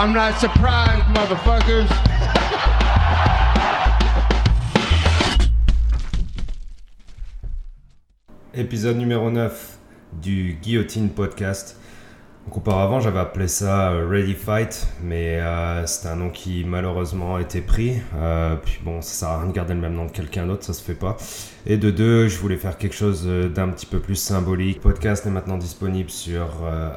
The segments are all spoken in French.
I'm not surprised, motherfuckers. Épisode numéro 9 du Guillotine Podcast. Donc auparavant j'avais appelé ça euh, Ready Fight, mais euh, c'est un nom qui malheureusement a été pris. Euh, puis bon, ça sert à rien de garder le même nom de quelqu'un d'autre, ça se fait pas. Et de deux, je voulais faire quelque chose euh, d'un petit peu plus symbolique. Le podcast est maintenant disponible sur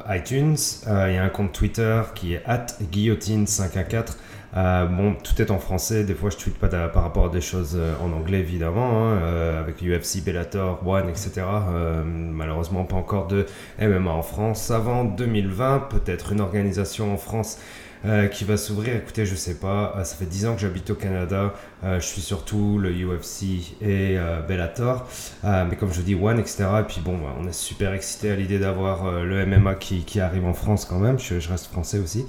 iTunes. Il y a un compte Twitter qui est guillotine514. Euh, bon, tout est en français. Des fois, je tweete pas par rapport à des choses euh, en anglais, évidemment, hein, euh, avec UFC, Bellator, One, etc. Euh, malheureusement, pas encore de MMA en France. Avant 2020, peut-être une organisation en France euh, qui va s'ouvrir. Écoutez, je sais pas. Euh, ça fait 10 ans que j'habite au Canada. Euh, je suis surtout le UFC et euh, Bellator. Mais comme je dis, One, etc. Et puis bon, bah, on est super excité à l'idée d'avoir le MMA qui, qui arrive en France quand même. Je, je reste français aussi.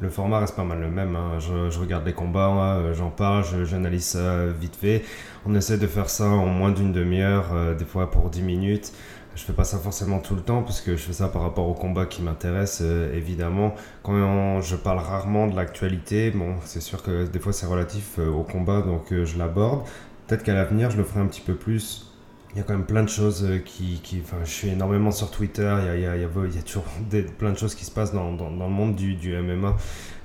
Le format reste pas mal le même. hein. Je, je regarde les combats, euh, j'en parle, j'analyse ça vite fait. On essaie de faire ça en moins d'une demi-heure, des fois pour 10 minutes. Je fais pas ça forcément tout le temps parce que je fais ça par rapport au combat qui m'intéresse euh, évidemment. Quand je parle rarement de l'actualité, bon, c'est sûr que des fois c'est relatif euh, au combat donc euh, je l'aborde. Peut-être qu'à l'avenir je le ferai un petit peu plus. Il y a quand même plein de choses euh, qui, enfin, je suis énormément sur Twitter. Il y a, y a, toujours des- plein de choses qui se passent dans, dans, le monde du, du MMA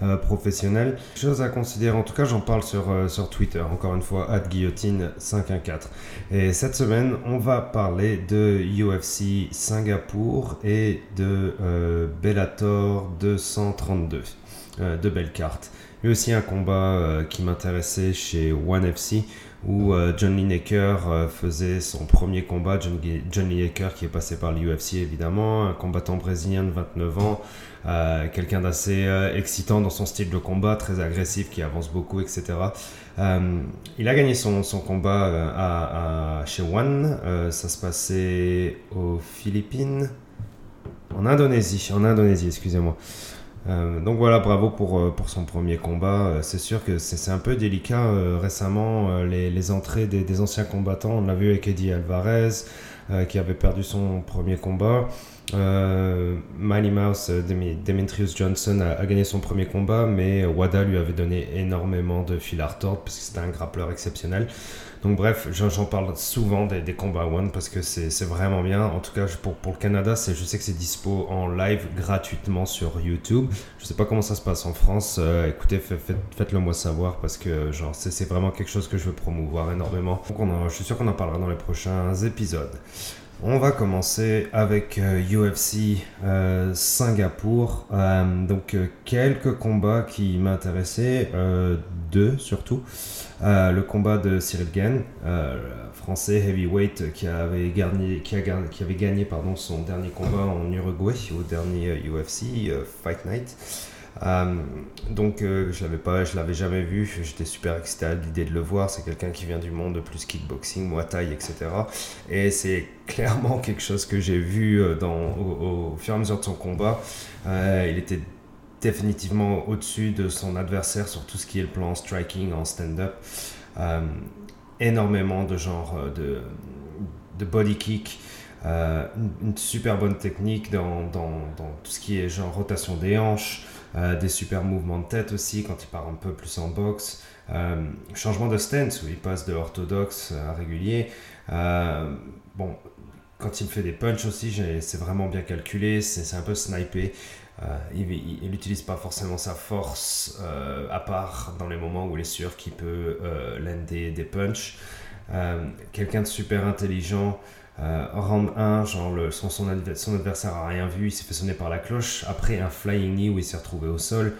euh, professionnel. Chose à considérer. En tout cas, j'en parle sur, euh, sur Twitter. Encore une fois, guillotine514. Et cette semaine, on va parler de UFC Singapour et de euh, Bellator 232. Euh, de belles cartes. Il y a aussi un combat qui m'intéressait chez One FC où euh, John Lineker euh, faisait son premier combat. John, John qui est passé par l'UFC évidemment, un combattant brésilien de 29 ans, euh, quelqu'un d'assez excitant dans son style de combat, très agressif, qui avance beaucoup, etc. Il a gagné son, son combat à, chez One. Ça se passait aux Philippines, en Indonésie, en Indonésie, excusez-moi. Euh, donc voilà, bravo pour, euh, pour son premier combat. Euh, c'est sûr que c'est un peu délicat euh, récemment, les, les entrées des, des anciens combattants. On l'a vu avec Eddie Alvarez, euh, qui avait perdu son premier combat. Euh, Mighty Mouse, euh, Demetrius Johnson a, gagné son premier combat, mais Wada lui avait donné énormément de fil à retordre parce que c'était un grappleur exceptionnel. Donc bref, j'en parle souvent des, combats One parce que c'est vraiment bien. En tout cas, pour, le Canada, je sais que c'est dispo en live gratuitement sur YouTube. Je sais pas comment ça se passe en France. Euh, écoutez, fait- fait- faites-le moi savoir parce que c'est vraiment quelque chose que je veux promouvoir énormément. Donc je suis sûr qu'on en parlera dans les prochains épisodes. On va commencer avec euh, UFC euh, Singapour. Euh, donc euh, quelques combats qui m'intéressaient, euh, deux surtout. Euh, le combat de Cyril Gann, euh, français heavyweight qui avait gagné, son dernier combat en Uruguay au dernier euh, UFC euh, Fight Night. Euh, donc euh, je l'avais pas, je l'avais jamais vu. J'étais super excité à l'idée de le voir. C'est quelqu'un qui vient du monde de plus kickboxing, muay thai, etc. Et c'est clairement quelque chose que j'ai vu euh, dans, au, au fur et à mesure de son combat. Il était définitivement au-dessus de son adversaire sur tout ce qui est le plan striking en stand-up. Énormément de genre de, de body kick. Une, une super bonne technique dans, dans, dans tout ce qui est genre rotation des hanches, euh, des super mouvements de tête aussi quand il part un peu plus en boxe. Euh, changement de stance où il passe de orthodoxe à régulier. Euh, bon, quand il fait des punches aussi, c'est vraiment bien calculé, c'est un peu snipé. Euh, il n'utilise pas forcément sa force, à part dans les moments où il est sûr qu'il peut euh, des punches. Quelqu'un de super intelligent. Euh, round 1, genre le- son, son, adver- son adversaire a rien vu, il s'est fait sonner par la cloche. Après un flying knee où il s'est retrouvé au sol.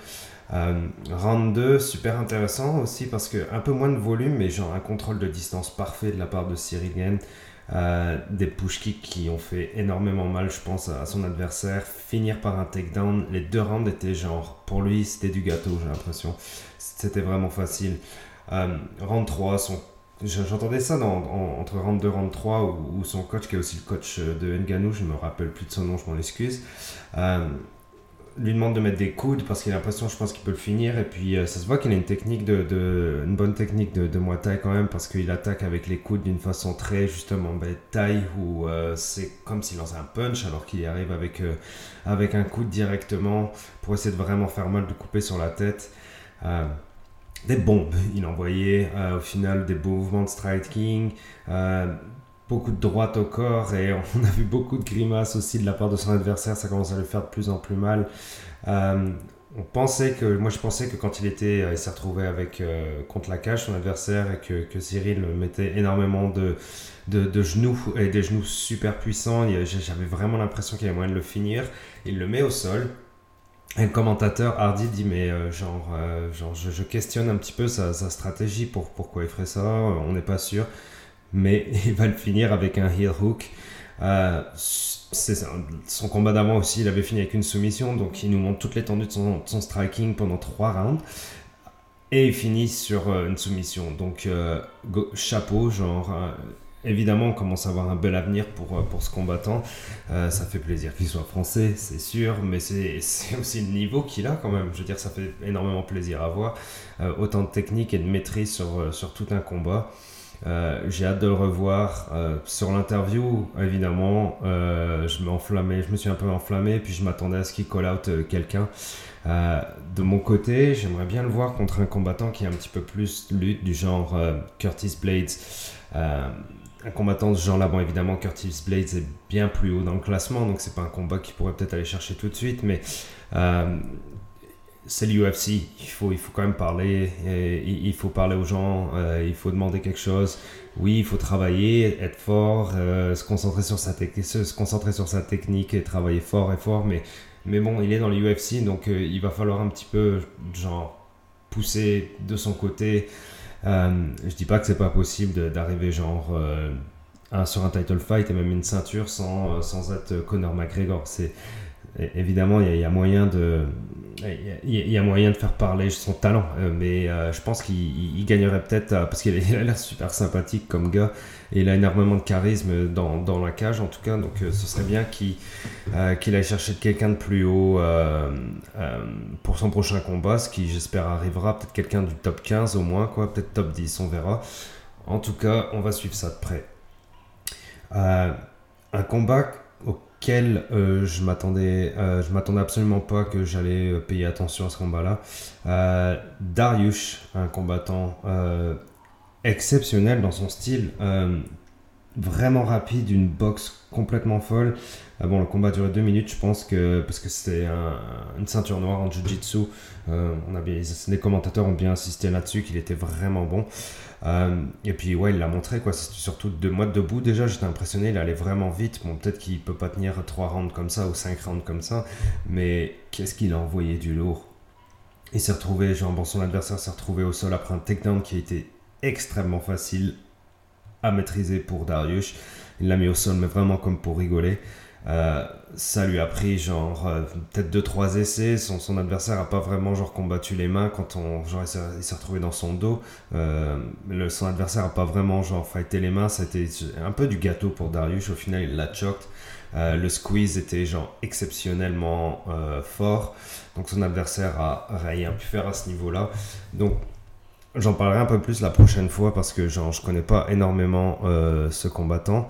Euh, round 2, super intéressant aussi parce que un peu moins de volume, mais genre un contrôle de distance parfait de la part de Cyril. Euh, des push kicks qui ont fait énormément mal, je pense, à son adversaire. Finir par un takedown. Les deux rounds étaient genre, pour lui, c'était du gâteau, j'ai l'impression. C'était vraiment facile. Round 3, son J'entendais ça entre round 2 et round 3 où, son coach, qui est aussi le coach de Nganou, je me rappelle plus de son nom, je m'en excuse, euh, lui demande de mettre des coudes parce qu'il a l'impression, je pense qu'il peut le finir. Et puis ça se voit qu'il a une technique de, une bonne technique de, de Muay Thai quand même parce qu'il attaque avec les coudes d'une façon très justement ben, taille où c'est comme s'il lançait un punch alors qu'il arrive avec, avec un coude directement pour essayer de vraiment faire mal, de couper sur la tête des bombes. Il envoyait euh, au final des beaux mouvements de striking, euh, beaucoup de droite au corps et on a vu beaucoup de grimaces aussi de la part de son adversaire. Ça commence à lui faire de plus en plus mal. Euh, on pensait que, moi je pensais que quand il était, il s'est retrouvé avec contre la cage son adversaire et que, que Cyril mettait énormément de, de, de, genoux et des genoux super puissants. J'avais vraiment l'impression qu'il y avait moyen de le finir. Il le met au sol. Le commentateur Hardy dit mais euh, genre, euh, genre je, questionne un petit peu sa, stratégie pour pourquoi il ferait ça, on n'est pas sûr, mais il va le finir avec un heel hook. Euh, son combat d'avant aussi, il avait fini avec une soumission, donc il nous montre toute l'étendue de son, son, striking pendant trois rounds. Et il finit sur une soumission. Donc chapeau, genre Évidemment, on commence à avoir un bel avenir pour, euh, ce combattant. Euh, ça fait plaisir qu'il soit français, c'est sûr, mais c'est aussi le niveau qu'il a quand même. Je veux dire, ça fait énormément plaisir à voir. Euh, autant de technique et de maîtrise sur, tout un combat. J'ai hâte de le revoir. sur l'interview, évidemment, je, je me suis un peu enflammé, puis je m'attendais à ce qu'il call out quelqu'un. de mon côté, j'aimerais bien le voir contre un combattant qui est un petit peu plus lutte, du genre Curtis Blades un combattant de ce genre-là, bon évidemment Curtis Blades est bien plus haut dans le classement, donc c'est pas un combat qu'il pourrait peut-être aller chercher tout de suite, mais euh, c'est l'UFC, il faut, il faut quand même parler, il faut parler aux gens, euh, il faut demander quelque chose. Oui, il faut travailler, être fort, euh, se, concentrer sur sa se, se, concentrer sur sa technique et travailler fort et fort, mais, mais bon, il est dans l'UFC, donc il va falloir un petit peu, genre, pousser de son côté. Euh, je dis pas que c'est pas possible d'arriver genre euh, sur un title fight et même une ceinture sans, euh, sans être Conor McGregor. C'est évidemment il y, a moyen de il y, a moyen de faire parler son talent, mais je pense qu'il gagnerait peut-être parce qu'il a l'air super sympathique comme gars et il a énormément de charisme dans, dans la cage en tout cas, donc ce serait bien qu'il qu'il aille chercher quelqu'un de plus haut pour son prochain combat, ce qui j'espère arrivera, peut-être quelqu'un du top 15 au moins, quoi, peut-être top 10, on verra. En tout cas, on va suivre ça de près. un combat euh, je m'attendais, euh, je m'attendais absolument pas que j'allais euh, payer attention à ce combat-là. Darius, un combattant exceptionnel dans son style, vraiment rapide, une boxe complètement folle. Ah bon, le combat duré deux minutes, je pense que parce que c'était une ceinture noire en jiu-jitsu. Euh, on a bien, les commentateurs ont bien insisté là-dessus qu'il était vraiment bon. Euh, et puis ouais, il l'a montré quoi. Surtout de moi debout déjà, j'étais impressionné. Il allait vraiment vite. Bon, peut-être qu'il peut pas tenir trois rounds comme ça ou cinq rounds comme ça, mais qu'est-ce qu'il a envoyé du lourd? Il s'est retrouvé, genre bon, son adversaire s'est retrouvé au sol après un takedown qui a été extrêmement facile à maîtriser pour Darius. Il l'a mis au sol, mais vraiment comme pour rigoler. Euh, ça lui a pris genre euh, peut-être 2-3 essais. Son, adversaire a pas vraiment genre combattu les mains quand on genre il s'est retrouvé dans son dos. Euh, le, son adversaire a pas vraiment genre fighté les mains. C'était un peu du gâteau pour Darius. Au final, il l'a choked. le squeeze était genre exceptionnellement fort. Donc son adversaire a rien pu faire à ce niveau-là. Donc j'en parlerai un peu plus la prochaine fois parce que genre je connais pas énormément ce combattant.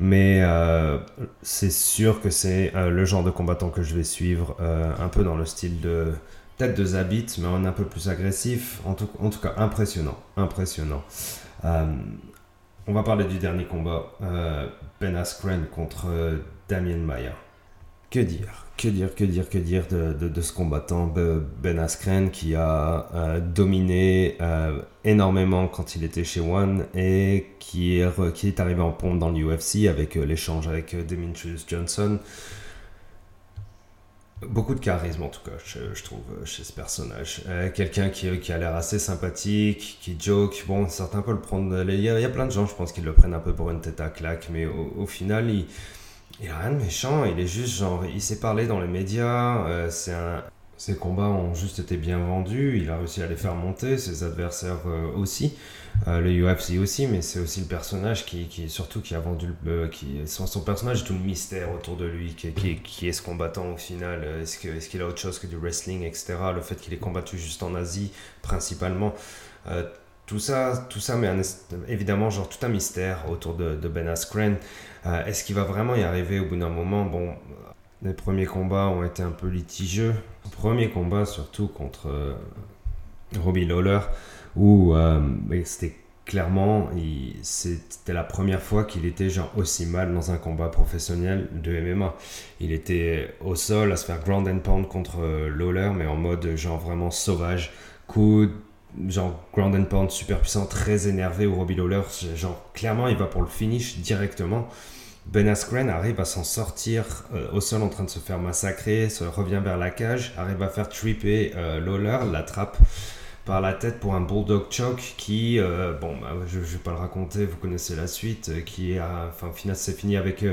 Mais euh, c'est sûr que c'est euh, le genre de combattant que je vais suivre, euh, un peu dans le style de peut-être de Zabit, mais un peu plus agressif, en tout, en tout cas impressionnant, impressionnant. on va parler du dernier combat, Ben Askren contre Damien Maya. Que dire? Que dire, que dire, que dire de, ce combattant Ben Askren qui a euh, dominé euh, énormément quand il était chez One et qui est, qui est arrivé en pompe dans l'UFC avec euh, l'échange avec Demetrius Johnson. Beaucoup de charisme en tout cas, je, trouve, chez ce personnage. Quelqu'un qui, a l'air assez sympathique, qui joke. Bon, certains peuvent le prendre. Il y, a, il y a plein de gens, je pense, qui le prennent un peu pour une tête à claque, mais au, au final, il il a rien de méchant, il est juste genre, il s'est parlé dans les médias, euh, ses combats ont juste été bien vendus, il a réussi à les faire monter, ses adversaires euh, aussi, euh, le UFC aussi, mais c'est aussi le personnage qui, surtout qui a vendu le, qui son, son, personnage tout le mystère autour de lui, qui, est ce combattant au final, est-ce qu'il a autre chose que du wrestling, etc. Le fait qu'il ait combattu juste en Asie principalement. Euh, tout ça, tout ça, mais évidemment, genre tout un mystère autour de, de Ben Askren. Euh, est-ce qu'il va vraiment y arriver au bout d'un moment? Bon, les premiers combats ont été un peu litigieux. Premier combat, surtout contre euh, Robbie Lawler, où euh, c'était clairement, c'était la première fois qu'il était genre aussi mal dans un combat professionnel de MMA. Il était au sol à se faire ground and pound contre Lawler, mais en mode genre vraiment sauvage. Coup genre ground and pound super puissant, très énervé, ou Robbie Lawler, genre clairement il va pour le finish directement. Ben Askren arrive à s'en sortir euh, au sol en train de se faire massacrer, se revient vers la cage, arrive à faire tripper euh, Lawler, l'attrape par la tête pour un bulldog choke qui, euh, bon, bah, je, ne vais pas le raconter, vous connaissez la suite, qui a, enfin, c'est fini avec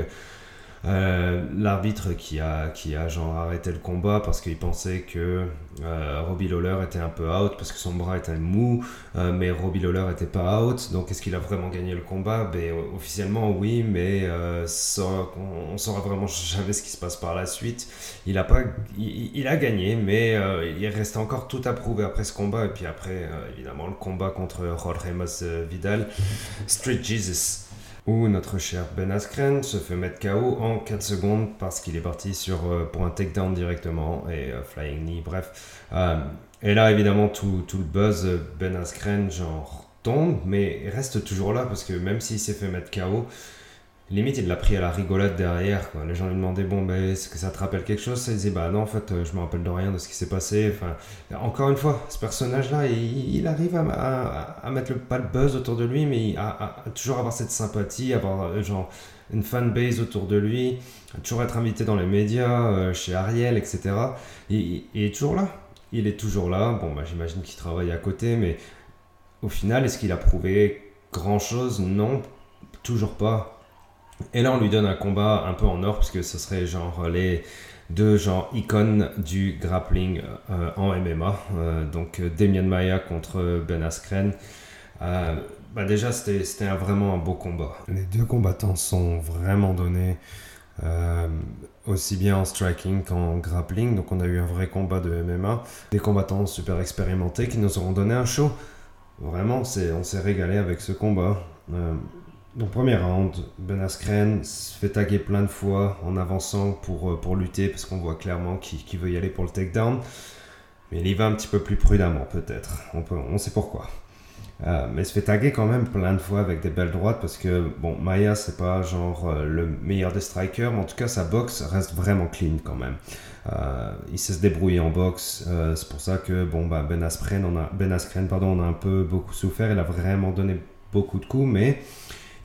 euh, l'arbitre qui a, qui a genre arrêté le combat parce qu'il pensait que euh, Robbie Lawler était un peu out parce que son bras était mou, euh, mais Robbie Lawler était pas out. Donc est-ce qu'il a vraiment gagné le combat? Ben, Officiellement oui, mais ça, on, ne saura vraiment jamais ce qui se passe par la suite. Il a, pas, il, a gagné, mais il reste encore tout à prouver après ce combat. Et puis après, évidemment, le combat contre Jorge Vidal, Street Jesus où notre cher Ben Askren se fait mettre KO en 4 secondes parce qu'il est parti sur, euh, pour un takedown directement et euh, flying knee, bref. Euh, et là, évidemment, tout, le buzz, Ben Askren, genre, tombe, mais reste toujours là parce que même s'il s'est fait mettre KO, limite il l'a pris à la rigolade derrière les gens lui demandaient bon ben est-ce que ça te rappelle quelque chose? Il disait bah non en fait je me rappelle de rien de ce qui s'est passé. Enfin encore une fois ce personnage là il, arrive à, mettre le, pas le buzz autour de lui mais à, toujours avoir cette sympathie avoir euh, genre une fanbase autour de lui toujours être invité dans les médias euh, chez Ariel etc il, il, est toujours là. Il est toujours là. Bon bah j'imagine qu'il travaille à côté mais au final est-ce qu'il a prouvé grand chose non toujours pas et là, on lui donne un combat un peu en or, parce que ce serait genre les deux genre icônes du grappling euh, en MMA. Euh, donc Damien Maya contre Ben Askren. Euh, bah déjà, c'était vraiment un beau combat. Les deux combattants sont vraiment donnés, aussi bien en striking qu'en grappling. Donc on a eu un vrai combat de MMA. Des combattants super expérimentés qui nous auront donné un show. Vraiment, on s'est régalé avec ce combat. Donc premier round, Ben Askren se fait taguer plein de fois en avançant pour, euh, pour lutter parce qu'on voit clairement qu'il veut y aller pour le takedown. Mais il y va un petit peu plus prudemment peut-être, on, peut, on sait pourquoi. Euh, mais il se fait taguer quand même plein de fois avec des belles droites parce que bon Maya c'est pas genre euh, le meilleur des strikers mais en tout cas sa boxe reste vraiment clean quand même. il sait se débrouiller en boxe, c'est pour ça que bon bah Ben Askren on a Ben pardon on a un peu beaucoup souffert, il a vraiment donné beaucoup de coups mais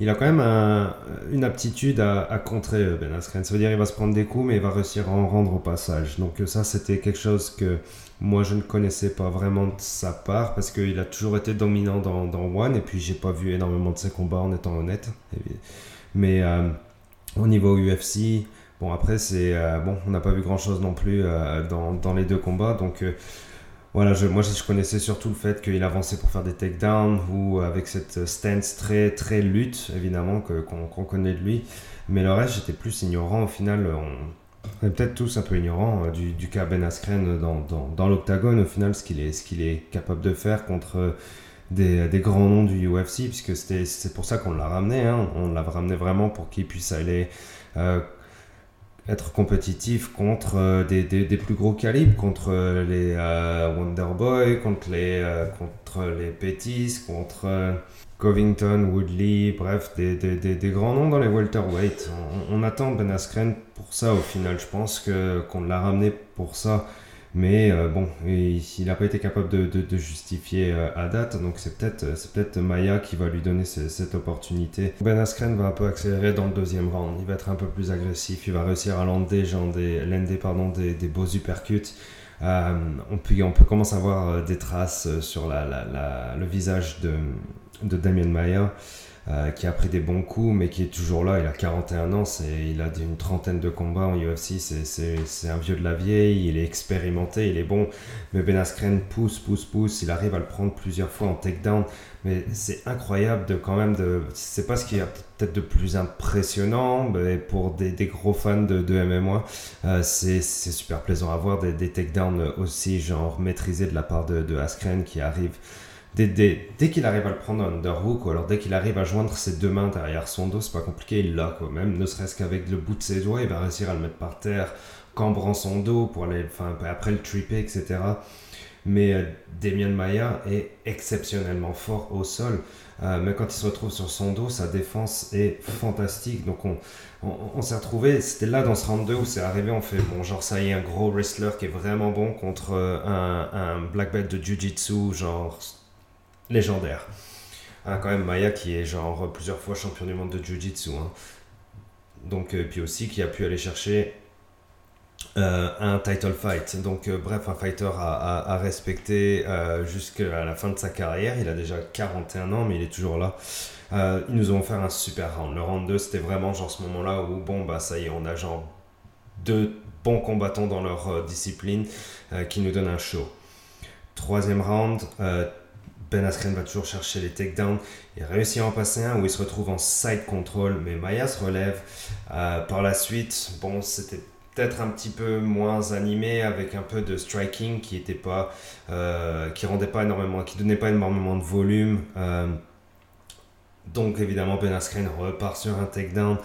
il a quand même une aptitude à, contrer euh, Ben Askren. Ça veut dire qu'il va se prendre des coups, mais il va réussir à en rendre au passage. Donc euh, ça, c'était quelque chose que moi, je ne connaissais pas vraiment de sa part, parce qu'il a toujours été dominant dans, One, et puis j'ai pas vu énormément de ses combats, en étant honnête. Mais euh, au niveau UFC, bon, après, c'est... bon, on n'a pas vu grand-chose non plus dans, dans, les deux combats, donc voilà, moi je connaissais surtout le fait qu'il avançait pour faire des takedowns ou avec cette stance très très lutte évidemment qu'on connaît de lui. Mais le reste j'étais plus ignorant au final. On, est peut-être tous un peu ignorants euh, du, du, cas Ben Askren dans, dans, dans l'octagone au final ce qu'il est, ce qu'il est capable de faire contre des, des, grands noms du UFC puisque c'est pour ça qu'on l'a ramené. Hein. On l'a ramené vraiment pour qu'il puisse aller euh, être compétitif contre euh, des, plus gros calibres, contre euh, les euh, Wonderboy, contre les, contre les Pettis, contre Covington, Woodley, bref, des, des, grands noms dans les welterweight. On, on attend Ben Askren pour ça au final. Je pense que qu'on l'a ramené pour ça. Mais euh, bon, il n'a pas été capable de, justifier euh, à date, donc c'est peut-être peut Maya qui va lui donner cette opportunité. Ben Askren va un peu accélérer dans le deuxième round, il va être un peu plus agressif, il va réussir à lander, des, pardon, des, beaux uppercuts. Euh, on, peut, on peut commencer à voir des traces sur la, la, le visage de, de Damien Maya. Euh, qui a pris des bons coups, mais qui est toujours là. Il a 41 ans, il a une trentaine de combats en UFC. C'est un vieux de la vieille, il est expérimenté, il est bon. Mais Ben Askren pousse, pousse, pousse. Il arrive à le prendre plusieurs fois en takedown. Mais c'est incroyable de quand même de. C'est pas ce qui est peut-être de plus impressionnant, mais pour des, des gros fans de, de euh, c'est super plaisant à voir des, des takedowns aussi genre maîtrisés de la part de, de Askren qui arrive. Dès, qu'il arrive à le prendre en underhook, ou alors dès qu'il arrive à joindre ses deux mains derrière son dos, c'est pas compliqué, il l'a quand même, ne serait-ce qu'avec le bout de ses doigts, il va réussir à le mettre par terre, cambrant son dos pour aller, enfin, après le tripper, etc. Mais euh, Damien Maya est exceptionnellement fort au sol. Euh, mais quand il se retrouve sur son dos, sa défense est fantastique. Donc on, on, s'est retrouvé, c'était là dans ce round 2 où c'est arrivé, on fait bon, genre ça y est, un gros wrestler qui est vraiment bon contre euh, un, un black belt de jiu-jitsu, genre légendaire. Hein, quand même, Maya qui est genre plusieurs fois champion du monde de jiu-jitsu. Hein. Donc, puis aussi qui a pu aller chercher euh, un title fight. Donc, euh, bref, un fighter à, respecter euh, jusqu'à la fin de sa carrière. Il a déjà 41 ans, mais il est toujours là. ils nous ont offert un super round. Le round 2, c'était vraiment genre ce moment-là où, bon, bah ça y est, on a genre deux bons combattants dans leur discipline qui nous donnent un show. Troisième round, Ben Askren va toujours chercher les takedowns. Il réussit à en passer un où il se retrouve en side control, mais Maya se relève. par la suite, bon, c'était peut-être un petit peu moins animé avec un peu de striking qui était pas euh, qui rendait pas énormément qui donnait pas énormément de volume euh, donc évidemment Ben Askren repart sur un takedown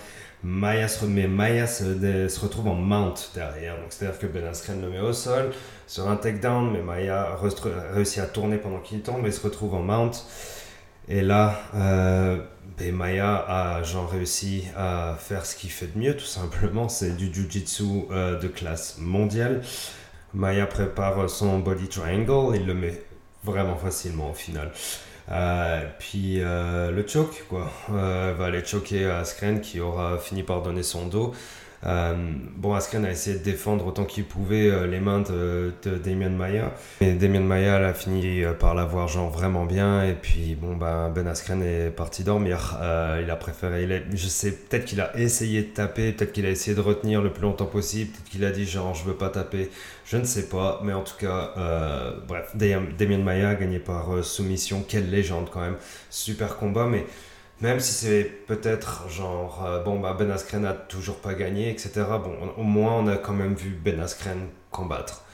Maya se remet Maya se, retrouve en mount derrière donc c'est à dire que Ben Askren le met au sol sur un takedown mais Maya réussit à tourner pendant qu'il tombe et se retrouve en mount et là euh, et Maya a genre réussi à faire ce qu'il fait de mieux, tout simplement, c'est du jiu-jitsu euh, de classe mondiale. Maya prépare son body triangle, il le met vraiment facilement au final. Euh, puis euh, le choke, quoi. va aller choquer Askren qui aura fini par donner son dos. Euh, bon, Askren a essayé de défendre autant qu'il pouvait euh, les mains de, Damien Maya. Et Damien Maya a fini euh, par l'avoir genre vraiment bien. Et puis, bon, bah, Ben Askren est parti dormir. il a préféré. Je sais, peut-être qu'il a essayé de taper, peut-être qu'il a essayé de retenir le plus longtemps possible, peut-être qu'il a dit genre je veux pas taper. Je ne sais pas. Mais en tout cas, bref, Damien Maya gagné par soumission. Quelle légende quand même. Super combat, mais. Même si c'est peut-être genre, euh, bon, bah Ben Askren a toujours pas gagné, etc. Bon, au moins on a quand même vu Ben Askren combattre.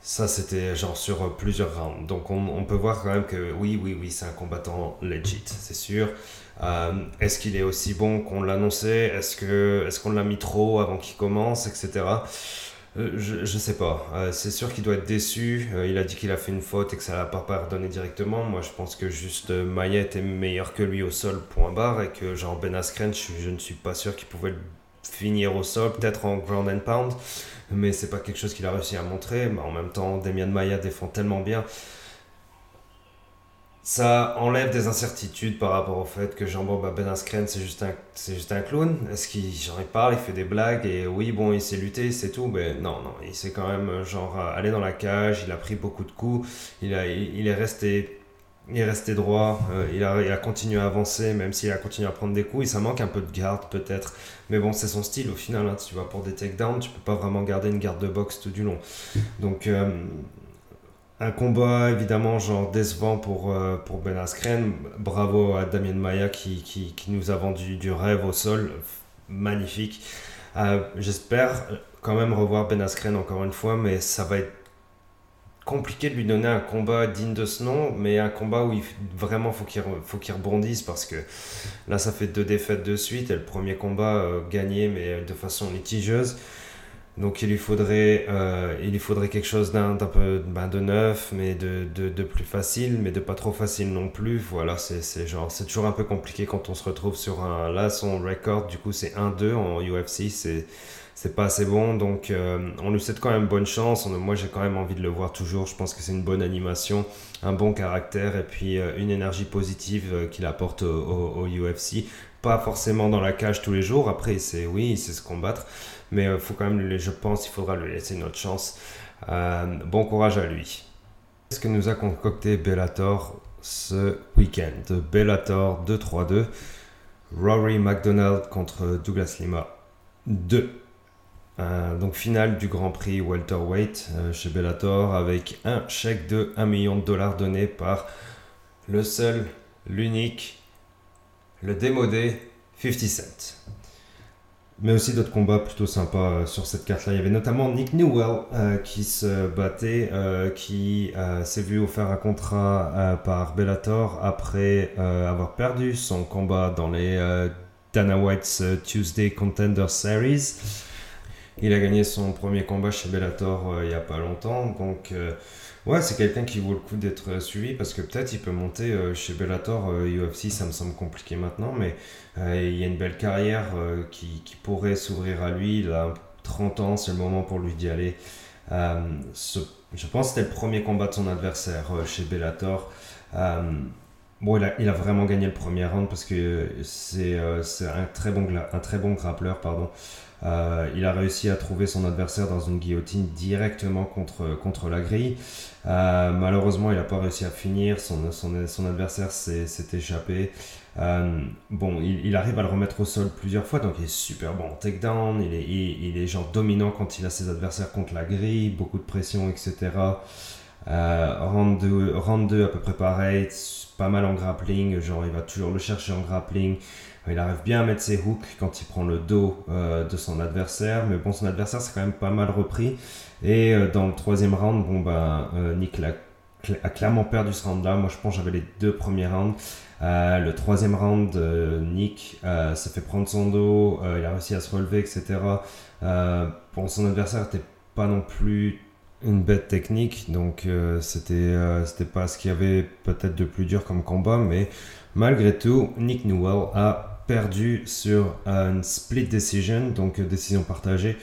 Ça, c'était genre sur euh, plusieurs rounds. Donc on, peut voir quand même que oui, oui, oui, c'est un combattant legit, c'est sûr. Euh, est-ce qu'il est aussi bon qu'on l'annonçait? Est-ce qu'on est qu'on l'a mis trop avant qu'il commence, etc. Euh, je, je sais pas. Euh, c'est sûr qu'il doit être déçu. Euh, il a dit qu'il a fait une faute et que ça l'a pas pardonné directement. Moi, je pense que juste Maya était meilleur que lui au sol, point barre, et que genre Ben Askren, je, ne suis pas sûr qu'il pouvait finir au sol, peut-être en ground and pound, mais c'est pas quelque chose qu'il a réussi à montrer. Mais en même temps, Demian Maya défend tellement bien ça enlève des incertitudes par rapport au fait que Jean bah, Ben Askren c'est juste un c'est juste un clown est-ce qu'il genre il parle il fait des blagues et oui bon il sait lutter c'est tout mais non non il sait quand même genre aller dans la cage il a pris beaucoup de coups il a il, est resté il est resté droit, euh, il, a, il a continué à avancer, même s'il a continué à prendre des coups. Il ça manque un peu de garde peut-être, mais bon, c'est son style au final. Hein. tu vois, pour des takedowns, tu peux pas vraiment garder une garde de boxe tout du long. Donc, euh, un combat évidemment genre décevant pour, euh, pour Ben Askren. Bravo à Damien Maya qui, qui, nous a vendu du rêve au sol. Magnifique. Euh, j'espère quand même revoir Ben Askren encore une fois, mais ça va être compliqué de lui donner un combat digne de ce nom, mais un combat où il, vraiment faut qu'il faut qu'il rebondisse parce que là ça fait deux défaites de suite et le premier combat euh, gagné mais de façon litigieuse. Donc il lui faudrait, euh, il lui faudrait quelque chose d'un peu ben, de neuf, mais de, de, de, plus facile, mais de pas trop facile non plus. Voilà, c'est genre, c'est toujours un peu compliqué quand on se retrouve sur un. Là, son record, du coup, c'est 1-2 en UFC, c'est c'est pas assez bon. Donc euh, on lui souhaite quand même bonne chance. moi, j'ai quand même envie de le voir toujours. Je pense que c'est une bonne animation, un bon caractère et puis euh, une énergie positive qu'il apporte au UFC. Pas forcément dans la cage tous les jours. Après, c'est oui, il sait se combattre mais euh, faut quand même, je pense, il faudra lui laisser une autre chance. Euh, bon courage à lui. Ce que nous a concocté Bellator ce week-end? Bellator 2-3-2. Rory McDonald contre Douglas Lima 2. Euh, donc finale du Grand Prix welterweight chez Bellator avec un chèque de 1 million de dollars donné par le seul, l'unique, le démodé 50 Cent. Mais aussi d'autres combats plutôt sympas euh, sur cette carte-là. Il y avait notamment Nick Newell qui se battait, qui s'est vu offert un contrat par Bellator après avoir perdu son combat dans les Dana White's Tuesday Contender Series. Il a gagné son premier combat chez Bellator euh, il n'y a pas longtemps. Donc, euh, ouais, c'est quelqu'un qui vaut le coup d'être suivi parce que peut-être il peut monter euh, chez Bellator. UFC, ça me semble compliqué maintenant, mais il y a une belle carrière qui, qui, pourrait s'ouvrir à lui. Il a 30 ans, c'est le moment pour lui d'y aller. je pense que c'était le premier combat de son adversaire chez Bellator. Bon, il a, vraiment gagné le premier round parce que c'est un très bon, un très bon grappleur. Euh, il a réussi à trouver son adversaire dans une guillotine directement contre, la grille. Euh, malheureusement, il n'a pas réussi à finir. Son, adversaire s'est échappé. Euh, bon, il, il, arrive à le remettre au sol plusieurs fois, donc il est super bon en takedown. Il est, il, est genre dominant quand il a ses adversaires contre la grille, beaucoup de pression, etc. round 2, round 2 à peu près pareil, pas mal en grappling, genre il va toujours le chercher en grappling. Il arrive bien à mettre ses hooks quand il prend le dos euh, de son adversaire, mais bon, son adversaire c'est quand même pas mal repris. Et euh, dans le troisième round, bon, bah, Nick a, clairement perdu ce round-là. Moi, je pense j'avais les deux premiers rounds. le troisième round, Nick s'est fait prendre son dos, il a réussi à se relever, etc. bon, son adversaire n'était pas non plus une bête technique, donc c'était c'était pas ce qu'il y avait peut-être de plus dur comme combat, mais malgré tout, Nick Newell a perdu sur une split decision, donc euh, décision partagée.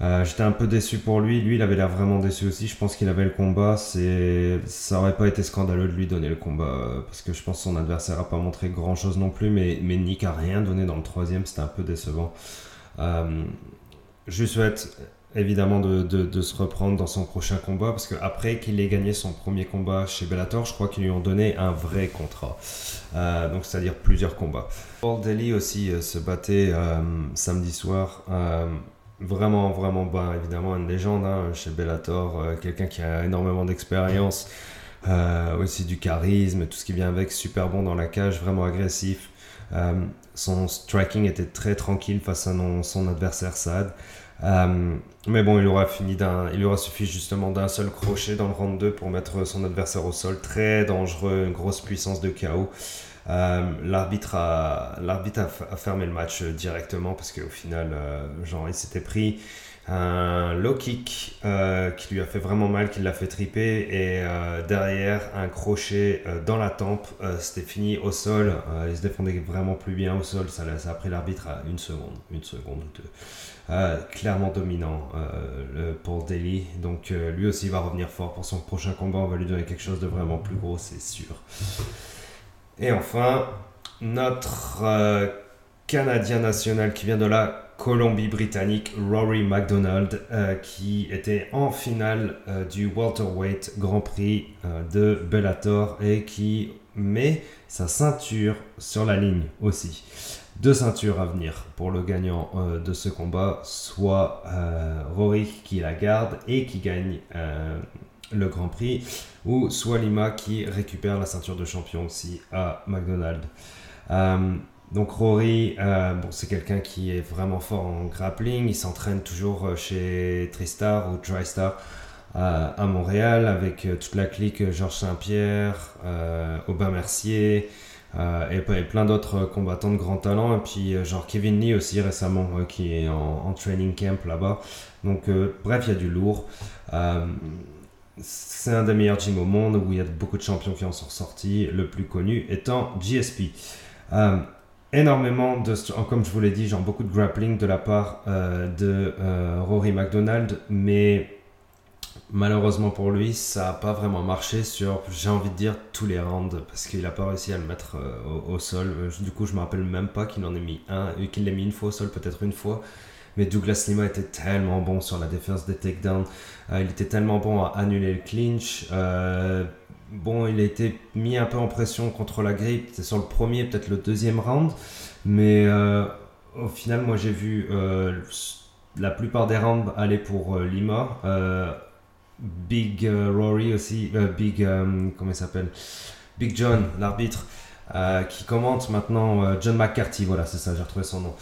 Euh, j'étais un peu déçu pour lui. Lui, il avait l'air vraiment déçu aussi. Je pense qu'il avait le combat. Ça aurait pas été scandaleux de lui donner le combat euh, parce que je pense que son adversaire a pas montré grand chose non plus. Mais, mais Nick a rien donné dans le troisième. C'était un peu décevant. je lui souhaite évidemment de, de, se reprendre dans son prochain combat parce qu'après qu'il ait gagné son premier combat chez Bellator, je crois qu'ils lui ont donné un vrai contrat. Euh, donc c'est-à-dire plusieurs combats. Paul Daly aussi euh, se battait euh, samedi soir. vraiment, vraiment ben, évidemment une légende hein, chez Bellator, quelqu'un qui a énormément d'expérience, aussi du charisme, tout ce qui vient avec, super bon dans la cage, vraiment agressif. son striking était très tranquille face à son adversaire Saad. Euh, mais bon, il aura, suffi justement d'un seul crochet dans le round 2 pour mettre son adversaire au sol. Très dangereux, une grosse puissance de chaos. Euh, l'arbitre a, fermé le match directement parce qu'au final, euh, genre, il s'était pris un low kick qui lui a fait vraiment mal, qui l'a fait triper et derrière un crochet dans la tempe, c'était fini au sol. il se défendait vraiment plus bien au sol. Ça, a pris l'arbitre à une seconde, une seconde ou deux. Euh, clairement dominant euh, pour Daly. Donc euh, lui aussi va revenir fort pour son prochain combat. On va lui donner quelque chose de vraiment plus gros, c'est sûr. Et enfin, notre Canadien national qui vient de la Colombie-Britannique, Rory McDonald, qui était en finale du welterweight Grand Prix de Bellator et qui met sa ceinture sur la ligne aussi deux ceintures à venir pour le gagnant euh, de ce combat, soit euh, Rory qui la garde et qui gagne euh, le Grand Prix, ou soit Lima qui récupère la ceinture de champion aussi à McDonald's. Donc Rory, bon, c'est quelqu'un qui est vraiment fort en grappling, il s'entraîne toujours chez Tristar ou TriStar à Montréal avec toute la clique Georges Saint-Pierre, Aubin Mercier, euh, et, plein d'autres combattants de grand talent. Et puis, euh, genre Kevin Lee aussi récemment, euh, qui est en, training camp là-bas. Donc, bref, il y a du lourd. c'est un des meilleurs gyms au monde où il y a beaucoup de champions qui en sont sortis. Le plus connu étant GSP. Énormément de, comme je vous l'ai dit, genre beaucoup de grappling de la part de Rory McDonald, mais Malheureusement pour lui, ça n'a pas vraiment marché sur, j'ai envie de dire, tous les rounds, parce qu'il n'a pas réussi à le mettre euh, au, sol. Euh, du coup, je me rappelle même pas qu'il en ait mis un, qu'il l'ait mis une fois au sol, peut-être une fois. Mais Douglas Lima était tellement bon sur la défense des takedowns. il était tellement bon à annuler le clinch. Bon, il a été mis un peu en pression contre la grippe. C'est sur le premier, peut-être le deuxième round. Mais au final, moi j'ai vu la plupart des rounds aller pour Lima. Big euh, Rory aussi, euh, Big, euh, comment il s'appelle? Big John, l'arbitre, qui commente maintenant John McCarthy, voilà, c'est ça, j'ai retrouvé son nom,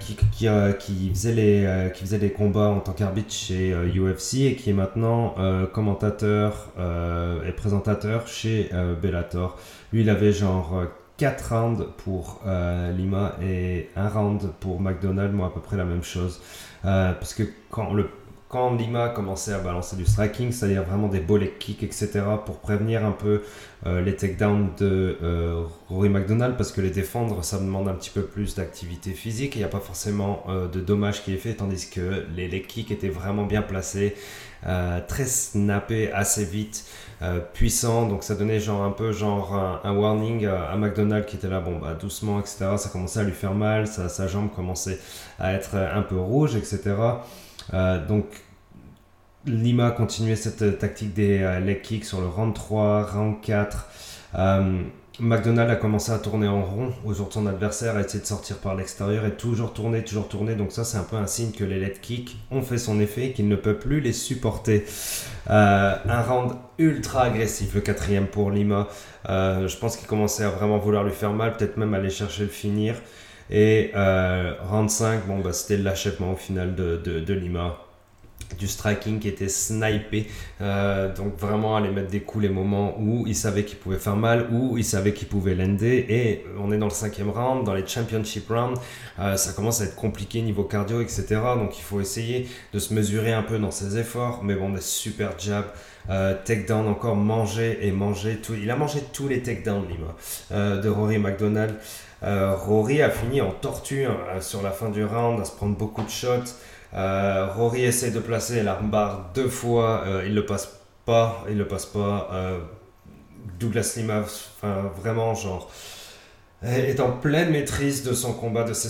qui, qui, faisait les, combats en tant qu'arbitre chez UFC et qui est maintenant commentateur et présentateur chez Bellator. Lui, il avait genre 4 rounds pour Lima et un round pour McDonald, moi à peu près la même chose. parce que quand le quand Lima commençait à balancer du striking, c'est-à-dire vraiment des ball kicks, etc., pour prévenir un peu euh, les takedowns de euh, Rory McDonald, parce que les défendre, ça demande un petit peu plus d'activité physique, il n'y a pas forcément euh, de dommage qui est fait, tandis que les leg kicks étaient vraiment bien placés, très snappés, assez vite, puissants, donc ça donnait genre un peu genre un, warning à, McDonald qui était là, bon bah doucement, etc., ça commençait à lui faire mal, sa, jambe commençait à être un peu rouge, etc., donc Lima continuait cette tactique des euh, leg kicks sur le round 3, round 4. Euh, McDonald a commencé à tourner en rond autour de son adversaire, a essayé de sortir par l'extérieur et toujours tourner, toujours tourner. Donc ça, c'est un peu un signe que les leg kicks ont fait son effet et qu'il ne peut plus les supporter. un round ultra agressif, le quatrième pour Lima. je pense qu'il commençait à vraiment vouloir lui faire mal, peut-être même aller chercher le finir. Et euh, round 5, bon, bah, c'était l'achèvement au final de, Lima. Du striking qui était snipé, euh, donc vraiment aller mettre des coups les moments où il savait qu'il pouvait faire mal, où il savait qu'il pouvait l'ender. Et on est dans le cinquième round, dans les championship rounds, euh, ça commence à être compliqué niveau cardio, etc. Donc il faut essayer de se mesurer un peu dans ses efforts. Mais bon, des super jab, euh, takedown encore, manger et manger. Tout. Il a mangé tous les takedowns, Lima, euh, de Rory McDonald. Rory a fini en tortue euh, sur la fin du round, à se prendre beaucoup de shots. Euh, Rory essaie de placer l'armbar deux fois, il le passe pas, il le passe pas. Douglas Lima, vraiment genre est en pleine maîtrise de son combat, de ses